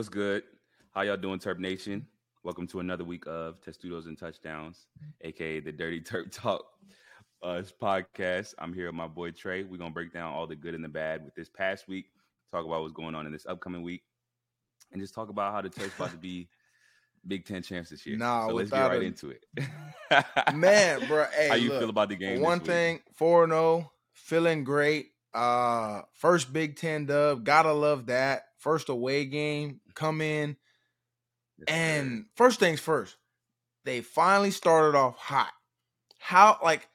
What's good? How y'all doing, Terp Nation? Welcome to another week of Testudos and Touchdowns, aka the Dirty Terp Talk uh, podcast. I'm here with my boy Trey. We're gonna break down all the good and the bad with this past week, talk about what's going on in this upcoming week, and just talk about how the Terps about to be Big Ten champs this year. Nah, so let's get right a, into it. man, bro. Hey, how you look, feel about the game? One thing, four zero, feeling great. Uh, first Big Ten dub, gotta love that. First away game, come in, and first things first, they finally started off hot. How like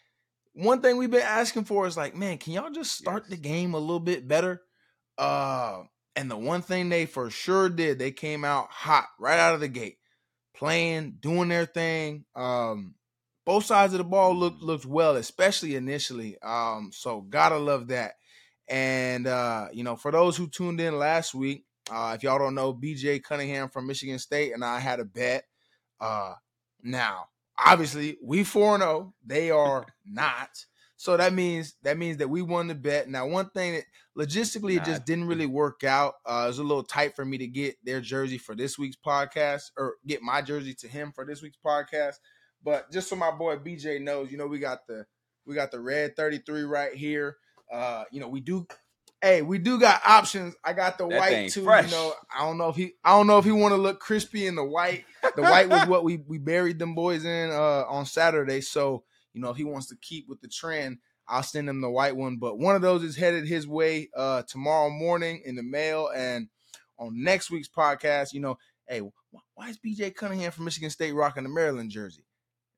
one thing we've been asking for is like, man, can y'all just start yes. the game a little bit better? Uh, and the one thing they for sure did, they came out hot right out of the gate, playing, doing their thing. Um, both sides of the ball looked mm-hmm. looked well, especially initially. Um, so gotta love that. And uh, you know, for those who tuned in last week, uh, if y'all don't know, BJ Cunningham from Michigan State and I had a bet. Uh, now, obviously, we 4 0. They are not. So that means that means that we won the bet. Now, one thing that logistically it just didn't really work out. Uh, it was a little tight for me to get their jersey for this week's podcast, or get my jersey to him for this week's podcast. But just so my boy BJ knows, you know, we got the we got the red 33 right here. Uh, you know, we do. Hey, we do got options. I got the that white too. Fresh. You know, I don't know if he, I don't know if he want to look crispy in the white. The white was what we we buried them boys in uh on Saturday. So you know, if he wants to keep with the trend, I'll send him the white one. But one of those is headed his way uh tomorrow morning in the mail. And on next week's podcast, you know, hey, why is BJ Cunningham from Michigan State rocking the Maryland jersey?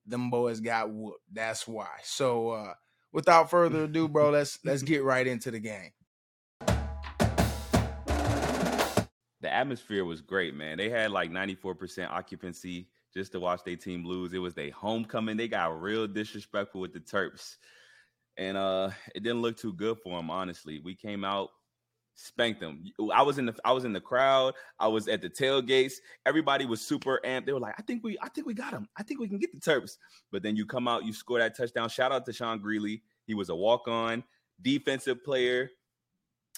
Them boys got whooped. That's why. So uh without further ado, bro, let's let's get right into the game. The atmosphere was great, man. They had like 94% occupancy just to watch their team lose. It was their homecoming. They got real disrespectful with the Terps. And uh it didn't look too good for them, honestly. We came out spanked them. I was in the I was in the crowd. I was at the tailgates. Everybody was super amped. They were like, "I think we I think we got them. I think we can get the Terps." But then you come out, you score that touchdown. Shout out to Sean Greeley. He was a walk on defensive player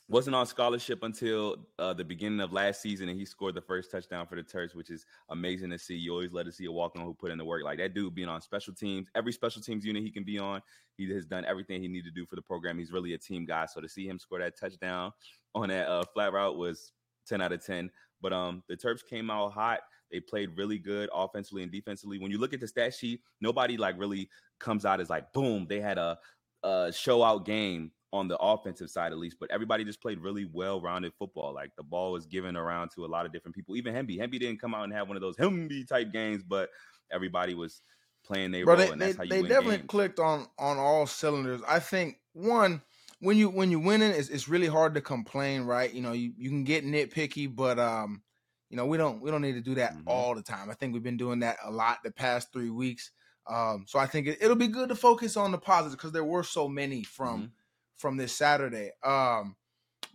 wasn't on scholarship until uh, the beginning of last season, and he scored the first touchdown for the Terps, which is amazing to see. You always let us see a walk on who put in the work. Like that dude being on special teams, every special teams unit he can be on, he has done everything he needed to do for the program. He's really a team guy. So to see him score that touchdown on that uh, flat route was 10 out of 10. But um, the Terps came out hot. They played really good offensively and defensively. When you look at the stat sheet, nobody like really comes out as like, boom, they had a, a show out game on the offensive side at least, but everybody just played really well-rounded football. Like the ball was given around to a lot of different people. Even Hemby, Hemby didn't come out and have one of those Hemby type games, but everybody was playing their role, they, and that's they, how you they definitely games. clicked on on all cylinders. I think one when you when you're winning, it's, it's really hard to complain, right? You know, you, you can get nitpicky, but um, you know, we don't we don't need to do that Mhm. all the time. I think we've been doing that a lot the past three weeks. Um, so I think it, it'll be good to focus on the positives because there were so many from Mhm. from this Saturday. Um,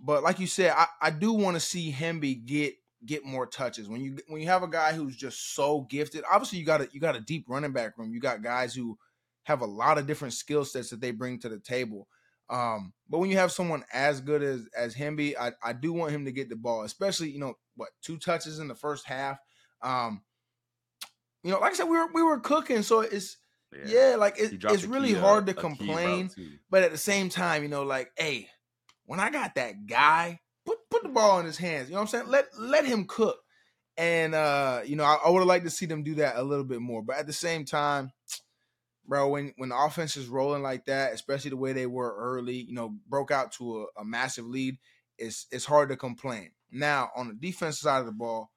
but like you said, I, I do want to see Hemby get get more touches. When you when you have a guy who's just so gifted, obviously you got a you got a deep running back room. You got guys who have a lot of different skill sets that they bring to the table. Um, but when you have someone as good as as Hemby, I, I do want him to get the ball, especially you know what two touches in the first half. Um, you know, like I said, we were we were cooking, so it's yeah, like it, it's really key, uh, hard to a key route, complain, but at the same time, you know, like hey, when I got that guy, put put the ball in his hands. You know what I'm saying? Let let him cook. And uh, you know, I, I would have liked to see them do that a little bit more. But at the same time, bro, when when the offense is rolling like that, especially the way they were early, you know, broke out to a, a massive lead, it's it's hard to complain. Now, on the defensive side of the ball,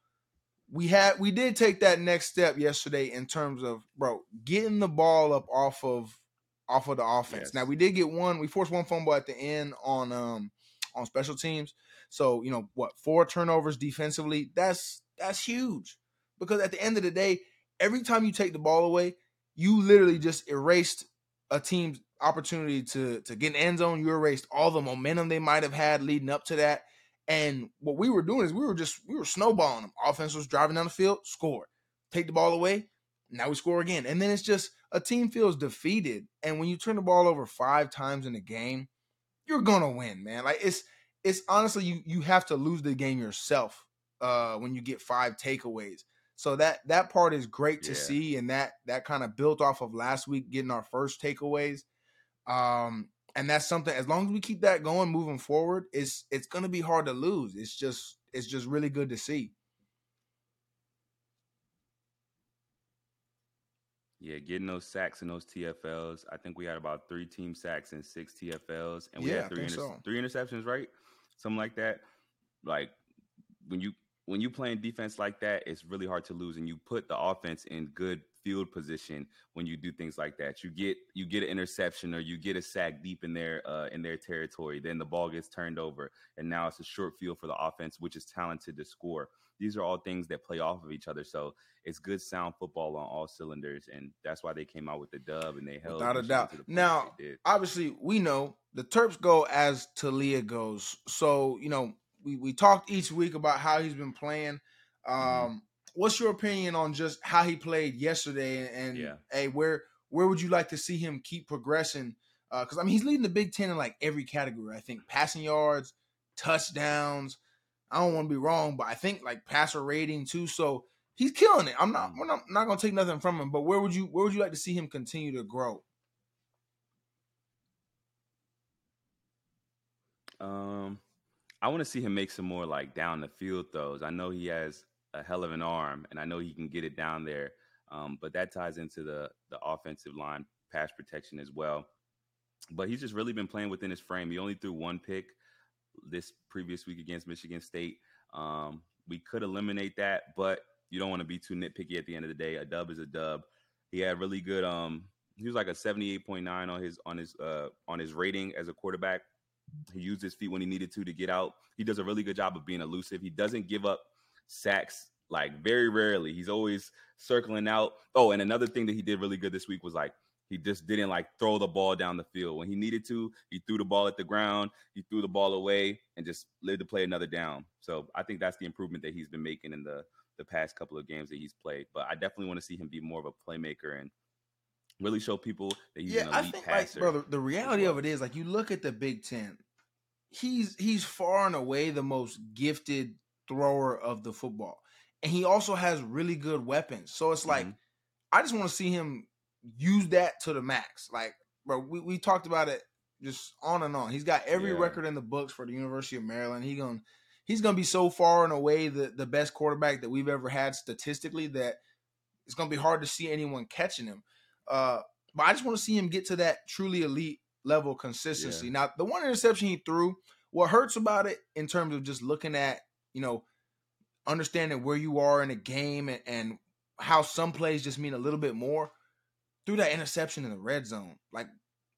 we had we did take that next step yesterday in terms of bro getting the ball up off of off of the offense. Yes. Now we did get one, we forced one fumble at the end on um on special teams. So, you know, what, four turnovers defensively, that's that's huge. Because at the end of the day, every time you take the ball away, you literally just erased a team's opportunity to to get an end zone. You erased all the momentum they might have had leading up to that. And what we were doing is we were just we were snowballing them. Offense was driving down the field, score. Take the ball away, now we score again. And then it's just a team feels defeated. And when you turn the ball over five times in a game, you're gonna win, man. Like it's it's honestly you you have to lose the game yourself uh, when you get five takeaways. So that that part is great to Yeah. see, and that that kind of built off of last week getting our first takeaways. Um, and that's something. As long as we keep that going, moving forward, it's it's going to be hard to lose. It's just it's just really good to see. Yeah, getting those sacks and those TFLs. I think we had about three team sacks and six TFLs, and we Yeah, had three inter- so. three interceptions, right? Something like that. Like when you when you playing defense like that, it's really hard to lose, and you put the offense in good field position when you do things like that. You get you get an interception or you get a sack deep in their uh, in their territory, then the ball gets turned over, and now it's a short field for the offense, which is talented to score. These are all things that play off of each other, so it's good sound football on all cylinders, and that's why they came out with the dub and they held Without a doubt. to the point Now, that they did. obviously we know the Terps go as Taulia goes. So, you know, we, we talked each week about how he's been playing. Um, Mhm. what's your opinion on just how he played yesterday and Yeah. hey, where where would you like to see him keep progressing? because I mean he's leading the Big Ten in like every category. I think passing yards, touchdowns. I don't want to be wrong, but I think like passer rating too. So he's killing it. I'm not Mhm. we're not, not gonna take nothing from him, but where would you where would you like to see him continue to grow? Um, I want to see him make some more like down the field throws. I know he has a hell of an arm, and I know he can get it down there. Um, but that ties into the the offensive line pass protection as well. But he's just really been playing within his frame. He only threw one pick this previous week against Michigan State. Um, we could eliminate that, but you don't want to be too nitpicky at the end of the day. A dub is a dub. He had really good. Um, he was like a seventy eight point nine on his on his uh on his rating as a quarterback. He used his feet when he needed to to get out. He does a really good job of being elusive. He doesn't give up sacks like very rarely. He's always circling out. Oh, and another thing that he did really good this week was like he just didn't like throw the ball down the field when he needed to. He threw the ball at the ground. He threw the ball away and just lived to play another down. So I think that's the improvement that he's been making in the the past couple of games that he's played. But I definitely want to see him be more of a playmaker and really show people that he's an yeah, I think passer. like brother, the reality well. of it is like you look at the Big Ten, he's he's far and away the most gifted thrower of the football, and he also has really good weapons. So it's like Mhm. I just want to see him use that to the max. Like, bro, we, we talked about it just on and on. He's got every Yeah. record in the books for the University of Maryland. He gonna he's gonna be so far and away the, the best quarterback that we've ever had statistically that it's gonna be hard to see anyone catching him. Uh, but I just want to see him get to that truly elite level consistency. Yeah. Now, the one interception he threw, what hurts about it in terms of just looking at, you know, understanding where you are in a game and, and how some plays just mean a little bit more. through that interception in the red zone. Like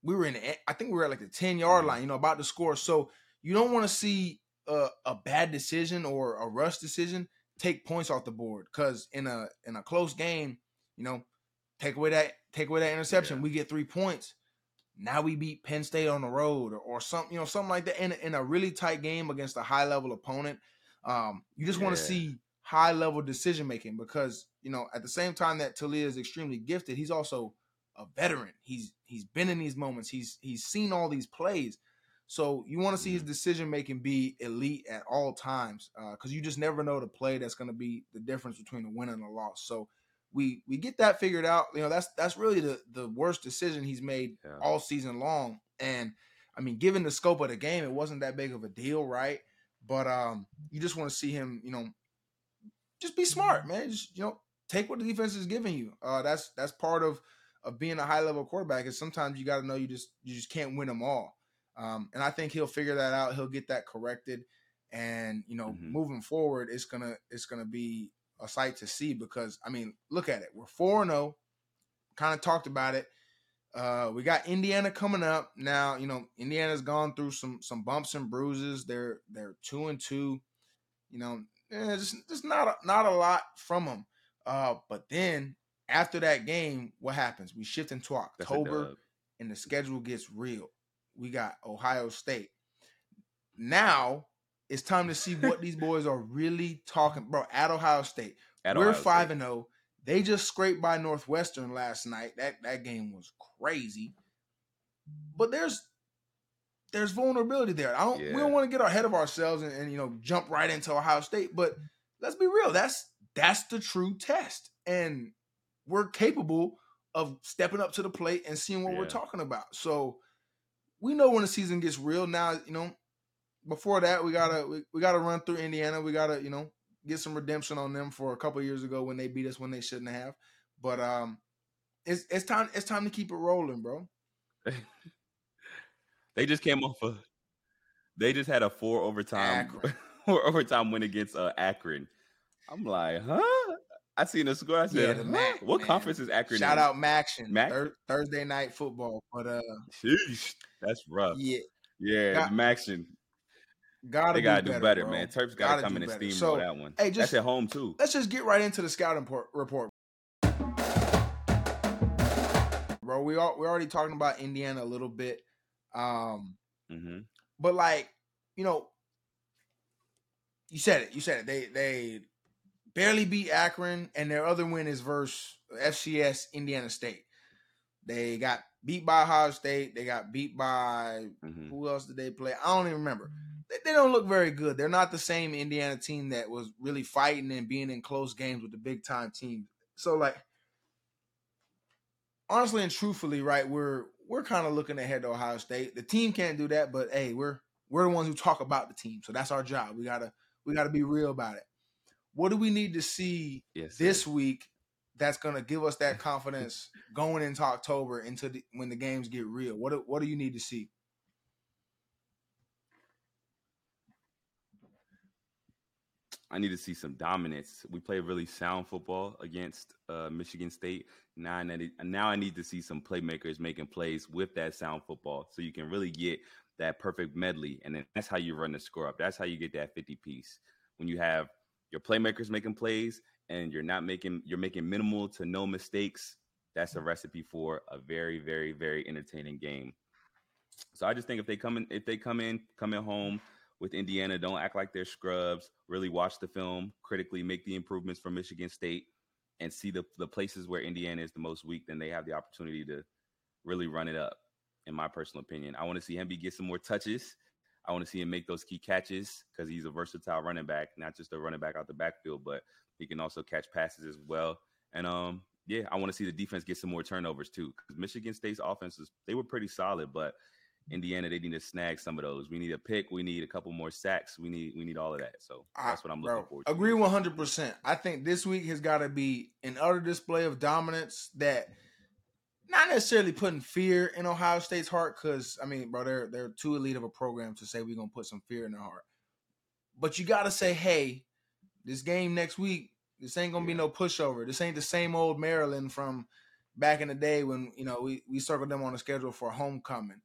we were in, the, I think we were at like the 10 yard Mhm. line, you know, about to score. So you don't want to see a, a bad decision or a rush decision take points off the board because in a in a close game, you know, take away that take away that interception, Yeah. we get three points. Now we beat Penn State on the road or, or something, you know, something like that in, a- in a really tight game against a high level opponent. Um, you just want to see high level decision making because you know at the same time that Taulia is extremely gifted, he's also a veteran. He's he's been in these moments. He's he's seen all these plays. So you want to see his Mhm. decision making be elite at all times because you just never know the play that's going to be the difference between a win and a loss. So we we get that figured out. You know that's that's really the the worst decision he's made Yeah. all season long. And I mean, given the scope of the game, it wasn't that big of a deal, right? But um, you just want to see him, you know, just be smart, man. Just you know, take what the defense is giving you. Uh, that's that's part of of being a high level quarterback. Is sometimes you got to know you just you just can't win them all. Um, and I think he'll figure that out. He'll get that corrected, and you know, Mhm. moving forward, it's gonna it's gonna be a sight to see because I mean, look at it. We're four and zero. Kind of talked about it. Uh, we got Indiana coming up now. You know, Indiana's gone through some some bumps and bruises. They're they're two and two. You know, eh, just just not a, not a lot from them. Uh, but then after that game, what happens? We shift into October, and the schedule gets real. We got Ohio State. Now it's time to see what these boys are really talking, bro. At Ohio State, At we're Ohio five State. and zero. They just scraped by Northwestern last night. That that game was crazy. But there's there's vulnerability there. I don't we don't want to get ahead of ourselves and, and you know jump right into Ohio State, but let's be real. That's that's the true test, and we're capable of stepping up to the plate and seeing what yeah. we're talking about. So we know when the season gets real. Now, you know, before that, we gotta we, we gotta run through Indiana. We gotta you know get some redemption on them for a couple years ago when they beat us when they shouldn't have. But um, it's it's time it's time to keep it rolling, bro. they just came off a they just had a four overtime four overtime win against uh, Akron. I'm like, huh? I seen the score. I said, yeah, Mac, what man. conference is Akron? Shout in? out MACtion. Mac? Thur- Thursday night football. But uh Sheesh, that's rough. Yeah. Yeah, Got, MACtion. Gotta they gotta do better, better man. Terps gotta, gotta come in and steamroll so, that one. Hey, just, that's at home too. Let's just get right into the scouting report. Bro, we are, we're already talking about Indiana a little bit. Um mm-hmm. but like, you know, you said it. You said it. They they barely beat Akron, and their other win is versus FCS Indiana State. They got beat by Ohio State. They got beat by mm-hmm. who else did they play? I don't even remember. They, they, don't look very good. They're not the same Indiana team that was really fighting and being in close games with the big time teams. So like honestly and truthfully, right, we're we're kind of looking ahead to Ohio State. The team can't do that, but hey, we're we're the ones who talk about the team. So that's our job. We gotta we gotta be real about it. What do we need to see yes, this sir. week that's going to give us that confidence going into October into the, when the games get real? What do, what do you need to see? I need to see some dominance. We play really sound football against uh, Michigan State. Now I, need, now I need to see some playmakers making plays with that sound football, so you can really get that perfect medley, and then that's how you run the score up. That's how you get that fifty piece when you have your playmakers making plays and you're not making you're making minimal to no mistakes, that's a recipe for a very, very, very entertaining game. So I just think if they come in, if they come in, come in home with Indiana, don't act like they're scrubs. Really watch the film critically, make the improvements from Michigan State, and see the the places where Indiana is the most weak. Then they have the opportunity to really run it up. In my personal opinion, I want to see Hemby get some more touches. I want to see him make those key catches because he's a versatile running back, not just a running back out the backfield, but he can also catch passes as well. And um, yeah, I want to see the defense get some more turnovers too. Because Michigan State's offenses they were pretty solid, but Indiana they need to snag some of those. We need a pick. We need a couple more sacks. We need we need all of that. So that's what I'm looking for. Agree 100. percent I think this week has got to be an utter display of dominance that not necessarily putting fear in Ohio State's heart, because I mean, bro, they're they're too elite of a program to say we're gonna put some fear in their heart. But you gotta say, hey, this game next week, this ain't gonna yeah. be no pushover. This ain't the same old Maryland from back in the day when you know we, we circled them on the schedule for homecoming.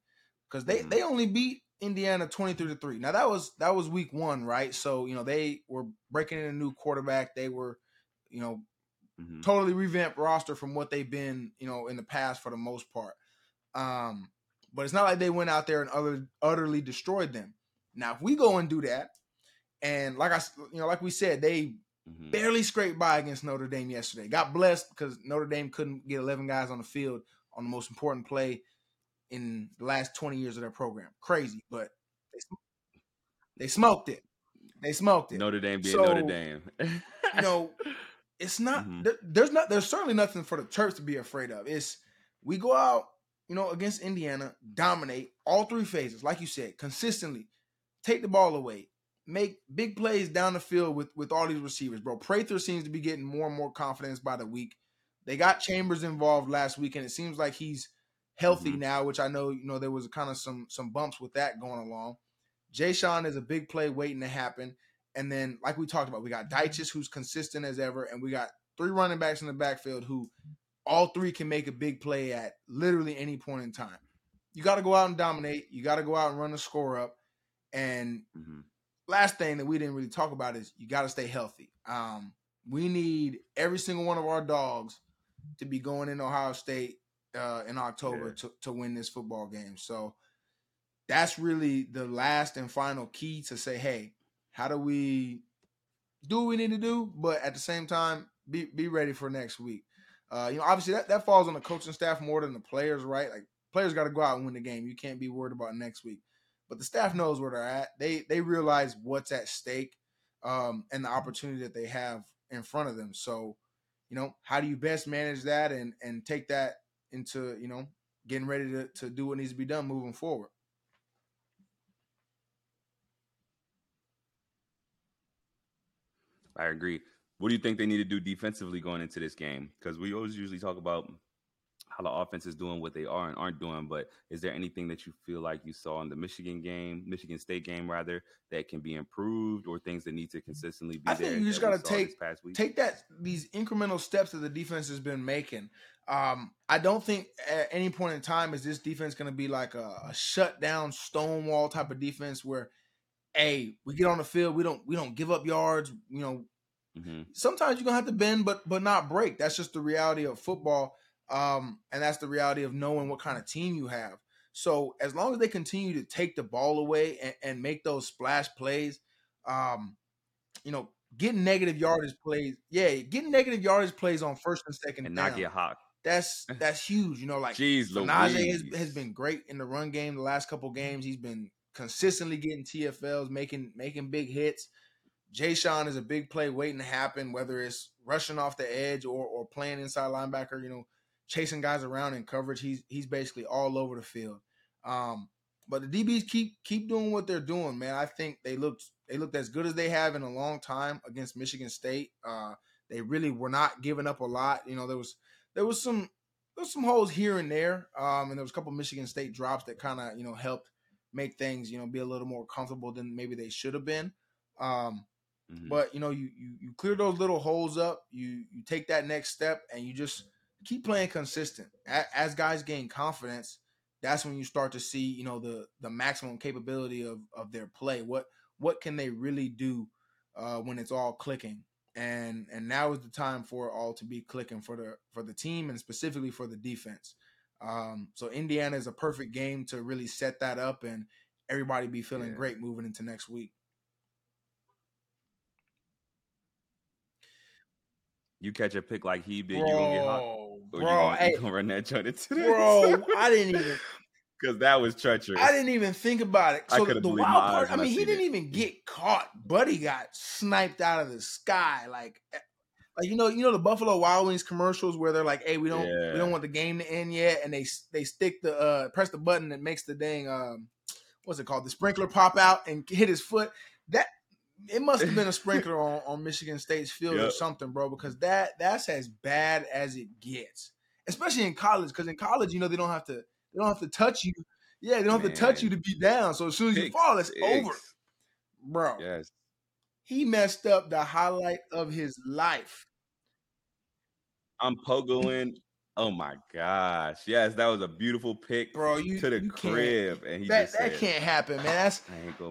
Because they, mm-hmm. they only beat Indiana 23 to 3. Now that was that was week one, right? So, you know, they were breaking in a new quarterback. They were, you know, Mm-hmm. Totally revamped roster from what they've been, you know, in the past for the most part. Um, but it's not like they went out there and other, utterly destroyed them. Now, if we go and do that, and like I, you know, like we said, they mm-hmm. barely scraped by against Notre Dame yesterday. Got blessed because Notre Dame couldn't get 11 guys on the field on the most important play in the last 20 years of their program. Crazy, but they, they smoked it. They smoked it. Notre Dame being so, Notre Dame. you know, it's not mm-hmm. there, there's not there's certainly nothing for the Terps to be afraid of. It's we go out, you know, against Indiana, dominate all three phases, like you said, consistently, take the ball away, make big plays down the field with with all these receivers, bro. Prather seems to be getting more and more confidence by the week. They got Chambers involved last week, and it seems like he's healthy mm-hmm. now, which I know you know there was kind of some some bumps with that going along. Jay Sean is a big play waiting to happen. And then, like we talked about, we got Dyches, who's consistent as ever, and we got three running backs in the backfield who all three can make a big play at literally any point in time. You got to go out and dominate. You got to go out and run the score up. And mm-hmm. last thing that we didn't really talk about is you got to stay healthy. Um, we need every single one of our dogs to be going in Ohio State uh, in October yeah. to, to win this football game. So that's really the last and final key to say, hey, how do we do what we need to do, but at the same time, be be ready for next week. Uh, you know, obviously that, that falls on the coaching staff more than the players, right? Like players got to go out and win the game. You can't be worried about next week. But the staff knows where they're at. They they realize what's at stake. um, and the opportunity that they have in front of them. So, you know, how do you best manage that and and take that into you know getting ready to to do what needs to be done moving forward. I agree. What do you think they need to do defensively going into this game? Because we always usually talk about how the offense is doing what they are and aren't doing, but is there anything that you feel like you saw in the Michigan game, Michigan State game rather, that can be improved or things that need to consistently be I think you just got to take take that these incremental steps that the defense has been making. Um, I don't think at any point in time is this defense going to be like a, a shut down stonewall type of defense where, hey, we get on the field, we don't we don't give up yards. You know, mm-hmm. sometimes you're gonna have to bend, but but not break. That's just the reality of football. Um, and that's the reality of knowing what kind of team you have. So as long as they continue to take the ball away and, and make those splash plays, um, you know, getting negative yardage plays, yeah, getting negative yardage plays on first and second and down, not get hot. That's that's huge. You know, like Jeez, Najee has, has been great in the run game the last couple games. He's been consistently getting TFLs, making making big hits. Jay-Sean is a big play waiting to happen, whether it's rushing off the edge or or playing inside linebacker. You know, chasing guys around in coverage. He's he's basically all over the field. Um, but the DBs keep keep doing what they're doing, man. I think they looked they looked as good as they have in a long time against Michigan State. Uh, they really were not giving up a lot. You know, there was there was some there was some holes here and there, um, and there was a couple Michigan State drops that kind of you know helped make things you know be a little more comfortable than maybe they should have been. Um, mm-hmm. But you know, you, you you clear those little holes up. You you take that next step, and you just keep playing consistent. As guys gain confidence, that's when you start to see, you know, the the maximum capability of of their play. What what can they really do uh, when it's all clicking? And and now is the time for it all to be clicking for the for the team and specifically for the defense. Um, so Indiana is a perfect game to really set that up and everybody be feeling yeah. great moving into next week. You catch a pick like he did, you gonna get hot bro, you gonna, hey, you gonna run that joint into this? Bro, I didn't even because that was treacherous. I didn't even think about it. So the wild part, I mean, he didn't it. even get caught. Buddy got sniped out of the sky, like, eh, like you know, you know the Buffalo Wild Wings commercials where they're like, "Hey, we don't, yeah. we don't want the game to end yet," and they they stick the uh press the button that makes the dang um, what's it called, the sprinkler pop out and hit his foot. That it must have been a sprinkler on, on Michigan State's field yep. or something, bro, because that that's as bad as it gets. Especially in college, because in college, you know, they don't have to they don't have to touch you. Yeah, they don't Man. have to touch you to be down. So as soon as you fall, it's over. Bro. Yes. He messed up the highlight of his life. I'm pogoing Oh my gosh! Yes, that was a beautiful pick, bro. You to the you crib, and he that that said, can't happen, man. That's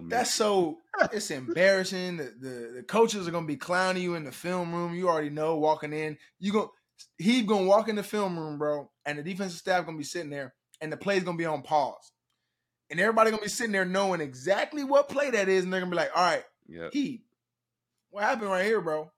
that's so it's embarrassing. The, the, the coaches are gonna be clowning you in the film room. You already know walking in. You go, he's gonna walk in the film room, bro, and the defensive staff gonna be sitting there, and the play's gonna be on pause, and everybody gonna be sitting there knowing exactly what play that is, and they're gonna be like, "All right, yeah, he, what happened right here, bro?"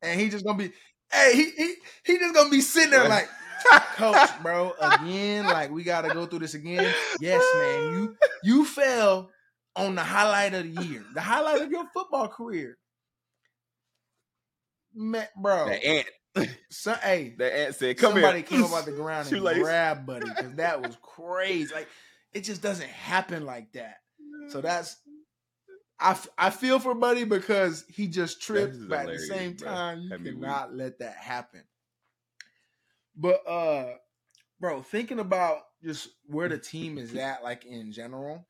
And he just gonna be Hey, he he, he just gonna be sitting there like, coach, bro, again. Like we gotta go through this again. Yes, man. You you fell on the highlight of the year, the highlight of your football career. Man, bro. The ant. So, hey, the ant said, "Come somebody here." came up out the ground and grabbed Buddy because that was crazy. Like it just doesn't happen like that. So that's I, I feel for Buddy because he just tripped, but at the same time, bro. you cannot let that happen. But uh, bro, thinking about just where the team is at, like in general,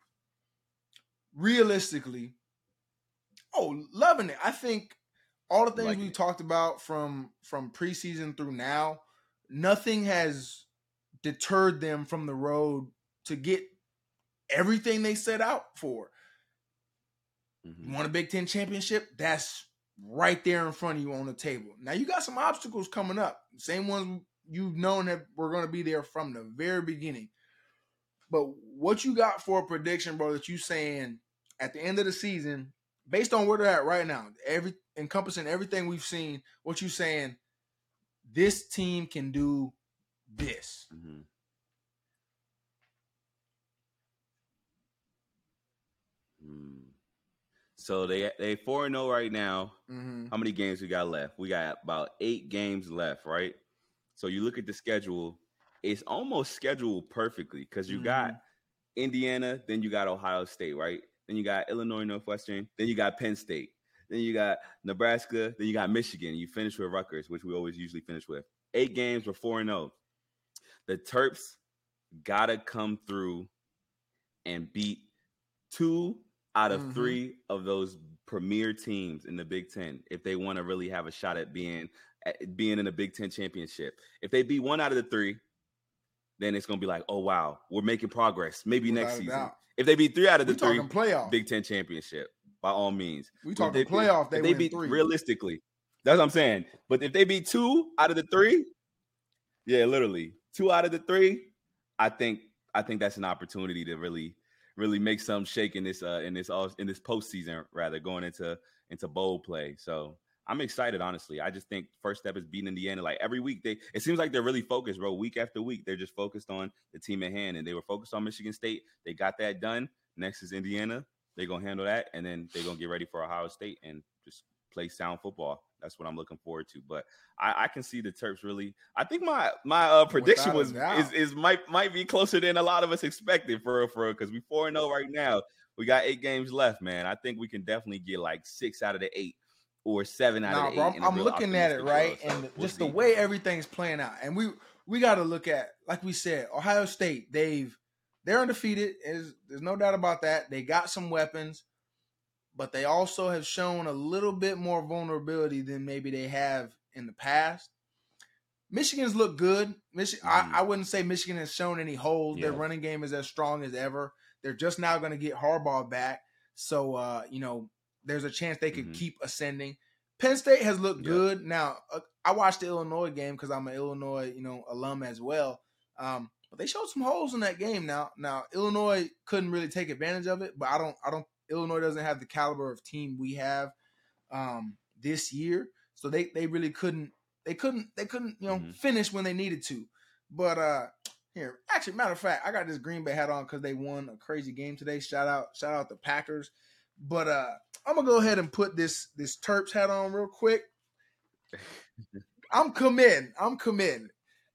realistically, oh, loving it. I think all the things like we talked about from from preseason through now, nothing has deterred them from the road to get everything they set out for. Mm-hmm. You want a Big Ten championship? That's right there in front of you on the table. Now you got some obstacles coming up. Same ones you've known that were going to be there from the very beginning. But what you got for a prediction, bro, that you saying at the end of the season, based on where they're at right now, every encompassing everything we've seen, what you saying, this team can do this. Mm-hmm. So they they four and zero right now. Mm-hmm. How many games we got left? We got about eight games left, right? So you look at the schedule; it's almost scheduled perfectly because you got Mm-hmm. Indiana, then you got Ohio State, right? Then you got Illinois Northwestern, then you got Penn State, then you got Nebraska, then you got Michigan. You finish with Rutgers, which we always usually finish with. Eight games, we're four and zero. The Terps gotta come through and beat two out of Mhm. three of those premier teams in the Big Ten if they want to really have a shot at being at being in a Big Ten championship. If they beat one out of the three, then it's gonna be like, oh wow, we're making progress. Maybe Without next season. doubt. If they beat three out of the We three, playoff. Big Ten championship by all means. we talking they- playoff. They, they beat three. realistically. That's what I'm saying. But if they beat two out of the three, yeah, literally two out of the three, I think I think that's an opportunity to really really make some shake in this uh in this all in this postseason rather going into into bowl play. So I'm excited, honestly. I just think first step is beating Indiana. Like every week, they it seems like they're really focused, bro. Week after week, they're just focused on the team at hand, and they were focused on Michigan State. They got that done. Next is Indiana. They're gonna handle that, and then they're gonna get ready for Ohio State and just play sound football. That's what I'm looking forward to. But I, I can see the Terps really. I think my my uh, prediction was is, is might might be closer than a lot of us expected for real, for real. Because we four and zero right now. We got eight games left, man. I think we can definitely get like six out of the eight or seven out Nah, of the bro, eight. I'm, I'm looking at it right. So and we'll just the way everything's playing out, and we we got to look at, like we said, Ohio State. They've they're undefeated. Is there's no doubt about that. They got some weapons, but they also have shown a little bit more vulnerability than maybe they have in the past. Michigan's look good. Michigan, Mhm. I, I wouldn't say Michigan has shown any holes. Their running game is as strong as ever. They're just now going to get Harbaugh back, so uh, you know there's a chance they could Mhm. keep ascending. Penn State has looked good. Now uh, I watched the Illinois game because I'm an Illinois, you know, alum as well. Um, but they showed some holes in that game. Now, now Illinois couldn't really take advantage of it. But I don't, I don't. Illinois doesn't have the caliber of team we have um, this year, so they they really couldn't. They couldn't. They couldn't, you know, Mhm. finish when they needed to. But uh here, actually, matter of fact, I got this Green Bay hat on because they won a crazy game today. Shout out, shout out the Packers. But uh I'm gonna go ahead and put this this Terps hat on real quick. I'm committing. I'm committing.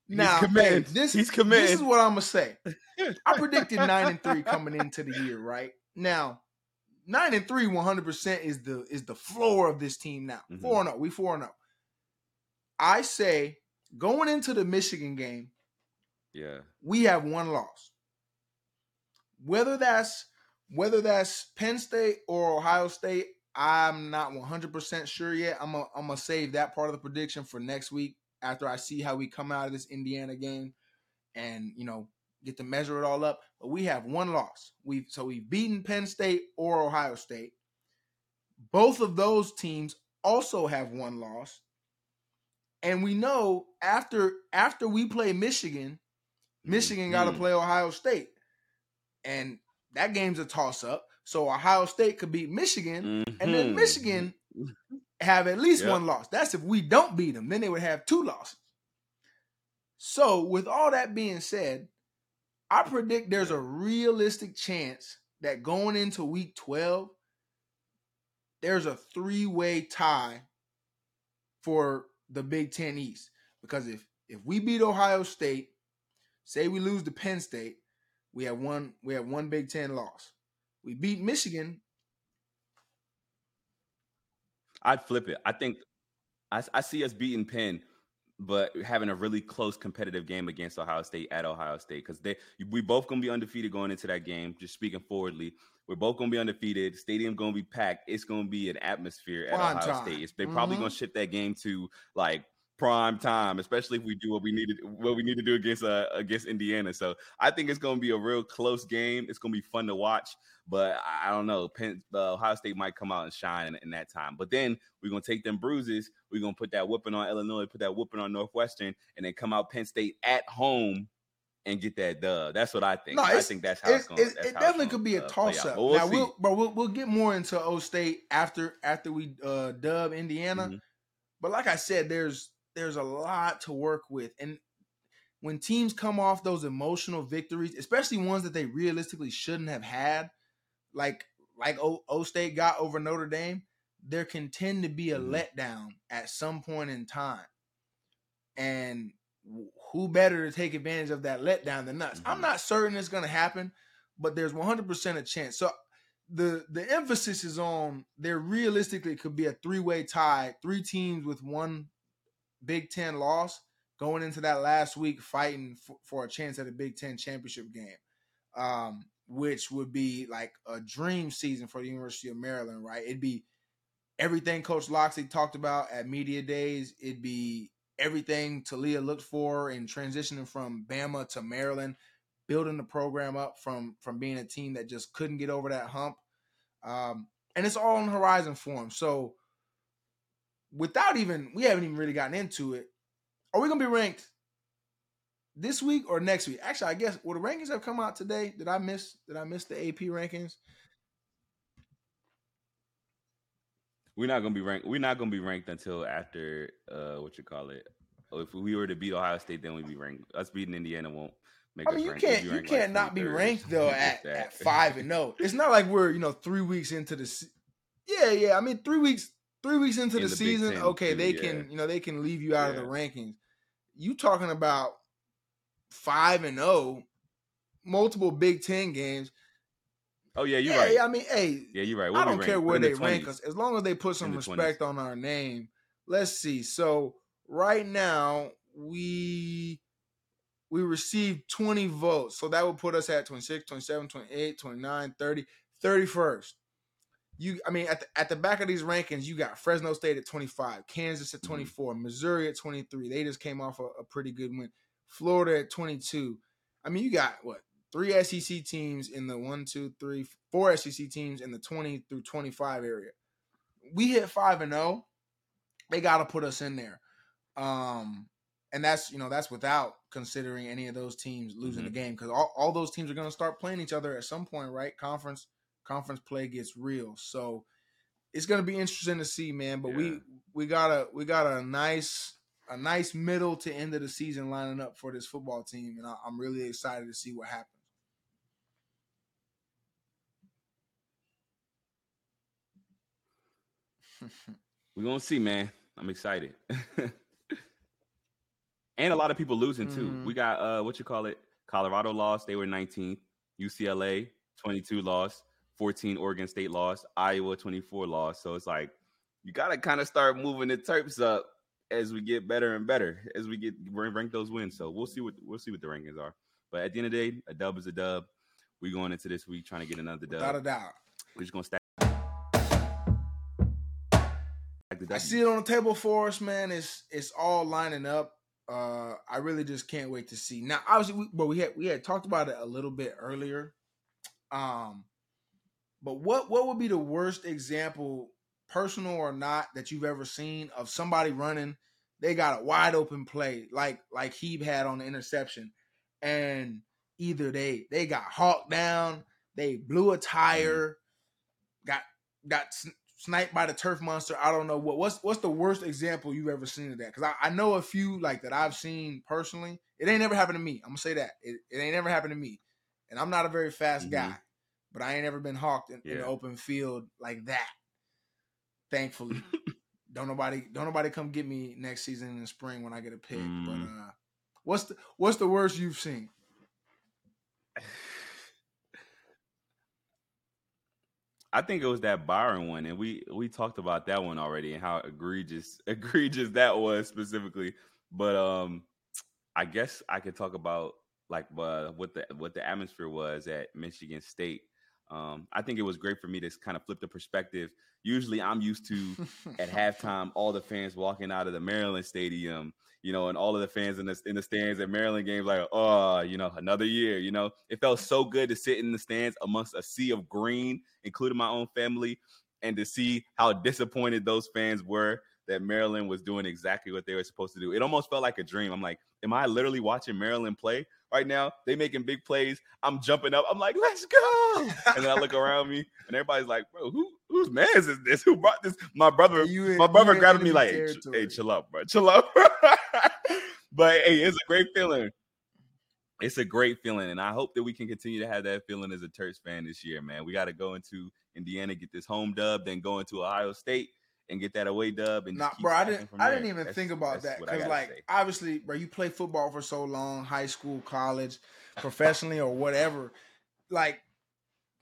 He's Now, hey, committed. this He's this is what I'm gonna say. I predicted nine and three coming into the year, right? Now, nine and three, 100 percent is the is the floor of this team now. Mhm. Four and zero, we four and zero. I say going into the Michigan game, Yeah. we have one loss. Whether that's whether that's Penn State or Ohio State, I'm not 100% sure yet. I'm I'm gonna save that part of the prediction for next week after I see how we come out of this Indiana game and, you know, get to measure it all up. But we have one loss. We've so we've beaten Penn State or Ohio State. Both of those teams also have one loss. And we know after after we play Michigan, Michigan got to play Ohio State, and that game's a toss up. So Ohio State could beat Michigan, and then Mhm. Michigan have at least Yep. one loss. That's if we don't beat them. Then they would have two losses. So with all that being said, I predict there's a realistic chance that going into Week 12, there's a three-way tie for the Big Ten East. Because if if we beat Ohio State, say we lose to Penn State, we have one we have one Big Ten loss. We beat Michigan. I'd flip it. I think I, I see us beating Penn, but having a really close competitive game against Ohio State at Ohio State because they we both gonna be undefeated going into that game. Just speaking forwardly, we're both gonna be undefeated. Stadium gonna be packed. It's gonna be an atmosphere at Prime Ohio time. State. It's, they're probably Mhm. gonna ship that game to like prime time, especially if we do what we needed what we need to do against uh, against Indiana. So I think it's gonna be a real close game. It's gonna be fun to watch. But I don't know. Penn, uh, Ohio State might come out and shine in, in that time. But then we're gonna take them bruises. We're gonna put that whooping on Illinois, put that whooping on Northwestern, and then come out Penn State at home and get that dub. That's what I think. No, I think that's how it's It, going. it, it definitely could be a toss up. But we'll now see. we'll, but we'll we'll get more into O State after after we uh, dub Indiana. Mhm. But like I said, there's there's a lot to work with, and when teams come off those emotional victories, especially ones that they realistically shouldn't have had, like like o, o State got over Notre Dame, there can tend to be a mm-hmm. letdown at some point in time. And who better to take advantage of that letdown than us? Mm-hmm. I'm not certain it's going to happen, but there's 100% a chance. So the the emphasis is on there realistically could be a three-way tie, three teams with one Big 10 loss going into that last week fighting for, for a chance at a Big 10 championship game. Um, which would be like a dream season for the University of Maryland, right? It'd be everything Coach Locksley talked about at media days. It'd be everything Taulia looked for in transitioning from Bama to Maryland, building the program up from from being a team that just couldn't get over that hump. Um, and it's all on the horizon for him. So without even we haven't even really gotten into it, are we gonna be ranked this week or next week? Actually, I guess will the rankings have come out today? Did I miss did I miss the AP rankings? We're not gonna be ranked. We're not gonna be ranked until after uh what you call it. If we were to beat Ohio State, then we'd be ranked. Us beating Indiana won't make I mean, you can't you can't like not be ranked though at, at five and no. It's not like we're you know three weeks into the. Se- yeah, yeah. I mean, three weeks three weeks into In the, the season, okay, too, they yeah. can you know they can leave you out yeah. of the rankings. You talking about five and zero, oh, multiple Big Ten games. Oh yeah, you're right. I mean, hey, yeah, you're right. We'll I don't care where they rank us as long as they put some respect 20s. on our name. Let's see. So right now we we received 20 votes. So that would put us at 26, 27, 28, 29, 30, 31st. You I mean at the at the back of these rankings, you got Fresno State at 25, Kansas at mm-hmm. 24, mm-hmm. Missouri at 23. They just came off a, a pretty good win. Florida at 22. I mean, you got what three SEC teams in the one, two, three, four SEC teams in the 20 through 25 area. We hit five and zero. Oh, they got to put us in there. Um, and that's you know that's without considering any of those teams losing mm-hmm. the game because all, all those teams are going to start playing each other at some point, right? Conference conference play gets real, so it's going to be interesting to see, man. But yeah. we we got a we got a nice a nice middle to end of the season lining up for this football team, and I, I'm really excited to see what happens. We're gonna see, man. I'm excited. and a lot of people losing too. Mm-hmm. We got uh what you call it? Colorado lost, they were 19th. UCLA 22 lost, 14 Oregon State lost, Iowa 24 lost. So it's like you got to kind of start moving the Terps up as we get better and better as we get rank those wins. So we'll see what we'll see what the rankings are. But at the end of the day, a dub is a dub. We going into this week trying to get another dub. Without a doubt. We're just gonna stack. I see it on the table for us, man. It's it's all lining up. Uh, I really just can't wait to see. Now, obviously, we, but we had we had talked about it a little bit earlier. Um, but what what would be the worst example personal or not, that you've ever seen of somebody running. They got a wide open play, like like Heeb had on the interception, and either they they got hawked down, they blew a tire, got got sniped by the turf monster. I don't know what what's what's the worst example you've ever seen of that? Because I, I know a few like that I've seen personally. It ain't never happened to me. I'm gonna say that it, it ain't never happened to me, and I'm not a very fast mm-hmm. guy, but I ain't ever been hawked in, yeah. in the open field like that. Thankfully, don't nobody don't nobody come get me next season in the spring when I get a pick. Mm. But uh, what's the what's the worst you've seen? I think it was that Byron one, and we we talked about that one already and how egregious egregious that was specifically. But um, I guess I could talk about like uh, what the what the atmosphere was at Michigan State. Um, I think it was great for me to kind of flip the perspective Usually, I'm used to at halftime all the fans walking out of the Maryland stadium, you know, and all of the fans in the in the stands at Maryland games, like, oh, you know, another year. You know, it felt so good to sit in the stands amongst a sea of green, including my own family, and to see how disappointed those fans were that Maryland was doing exactly what they were supposed to do. It almost felt like a dream. I'm like, am I literally watching Maryland play right now? They making big plays. I'm jumping up. I'm like, let's go. and then I look around me and everybody's like, bro, who whose man is this? Who brought this? My brother, in, my brother grabbed me like, hey, hey, chill out, bro. Chill out. but hey, it's a great feeling. it's a great feeling, and I hope that we can continue to have that feeling as a Terps fan this year, man. We got to go into Indiana, get this home dub, then go into Ohio State and get that away dub. And nah, bro, I didn't, I didn't even that's, think about that because, like, say. obviously, bro, you play football for so long, high school, college, professionally, or whatever. Like,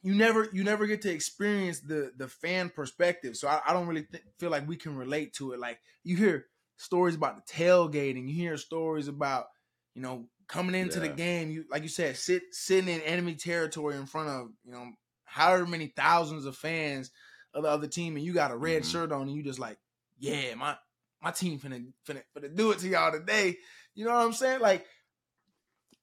you never, you never get to experience the the fan perspective. So I, I don't really th- feel like we can relate to it. Like, you hear stories about the tailgating, you hear stories about, you know, coming into yeah. the game. You, like you said, sit sitting in enemy territory in front of, you know, however many thousands of fans of the other team and you got a red mm-hmm. shirt on and you just like, yeah, my my team finna, finna finna do it to y'all today. You know what I'm saying? Like,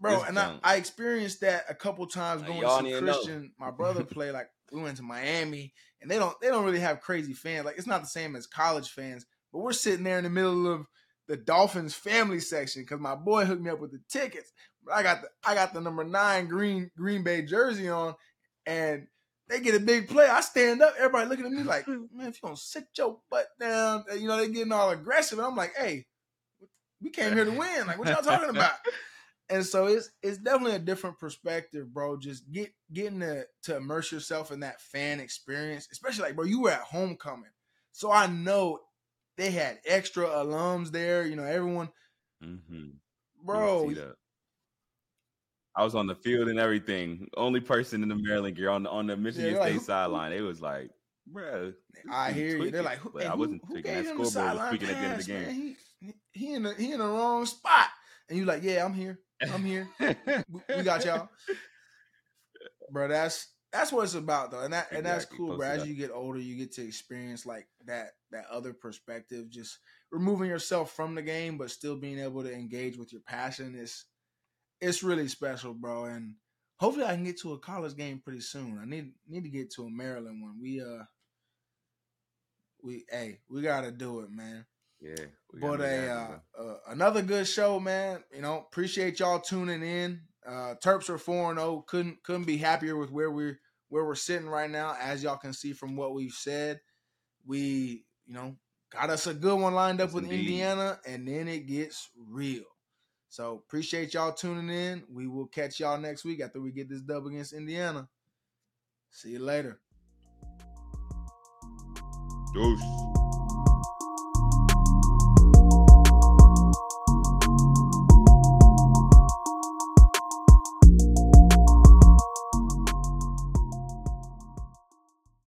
bro, it's and I, I, experienced that a couple times going to Christian. My brother play like we went to Miami and they don't they don't really have crazy fans. Like it's not the same as college fans, but we're sitting there in the middle of the Dolphins family section because my boy hooked me up with the tickets. But I got the I got the number nine green Green Bay jersey on, and they get a big play. I stand up, everybody looking at me like, man, if you don't sit your butt down, you know, they getting all aggressive. And I'm like, hey, we came here to win. Like, what y'all talking about? and so it's it's definitely a different perspective, bro. Just get getting to to immerse yourself in that fan experience, especially like, bro, you were at homecoming. So I know they had extra alums there, you know, everyone. Mm-hmm. Bro, I was on the field and everything. Only person in the Maryland gear on the on the Michigan yeah, State like, sideline. It was like, bro. I hear you. They're like, who, I wasn't who, taking that scoreboard was tweaking at the end of the game. He, he in the he in the wrong spot, and you're like, yeah, I'm here. I'm here. we, we got y'all, bro. That's that's what it's about though, and that exactly. and that's cool, bro. As you get older, you get to experience like that that other perspective, just removing yourself from the game, but still being able to engage with your passion is it's really special, bro. And hopefully I can get to a college game pretty soon. I need need to get to a Maryland one. We uh we hey, we gotta do it, man. Yeah. But a uh, uh, another good show, man. You know, appreciate y'all tuning in. Uh Terps are 4 0. Couldn't couldn't be happier with where we're where we're sitting right now. As y'all can see from what we've said, we, you know, got us a good one lined up with indeed. Indiana, and then it gets real. So appreciate y'all tuning in. We will catch y'all next week after we get this dub against Indiana. See you later. Deuce.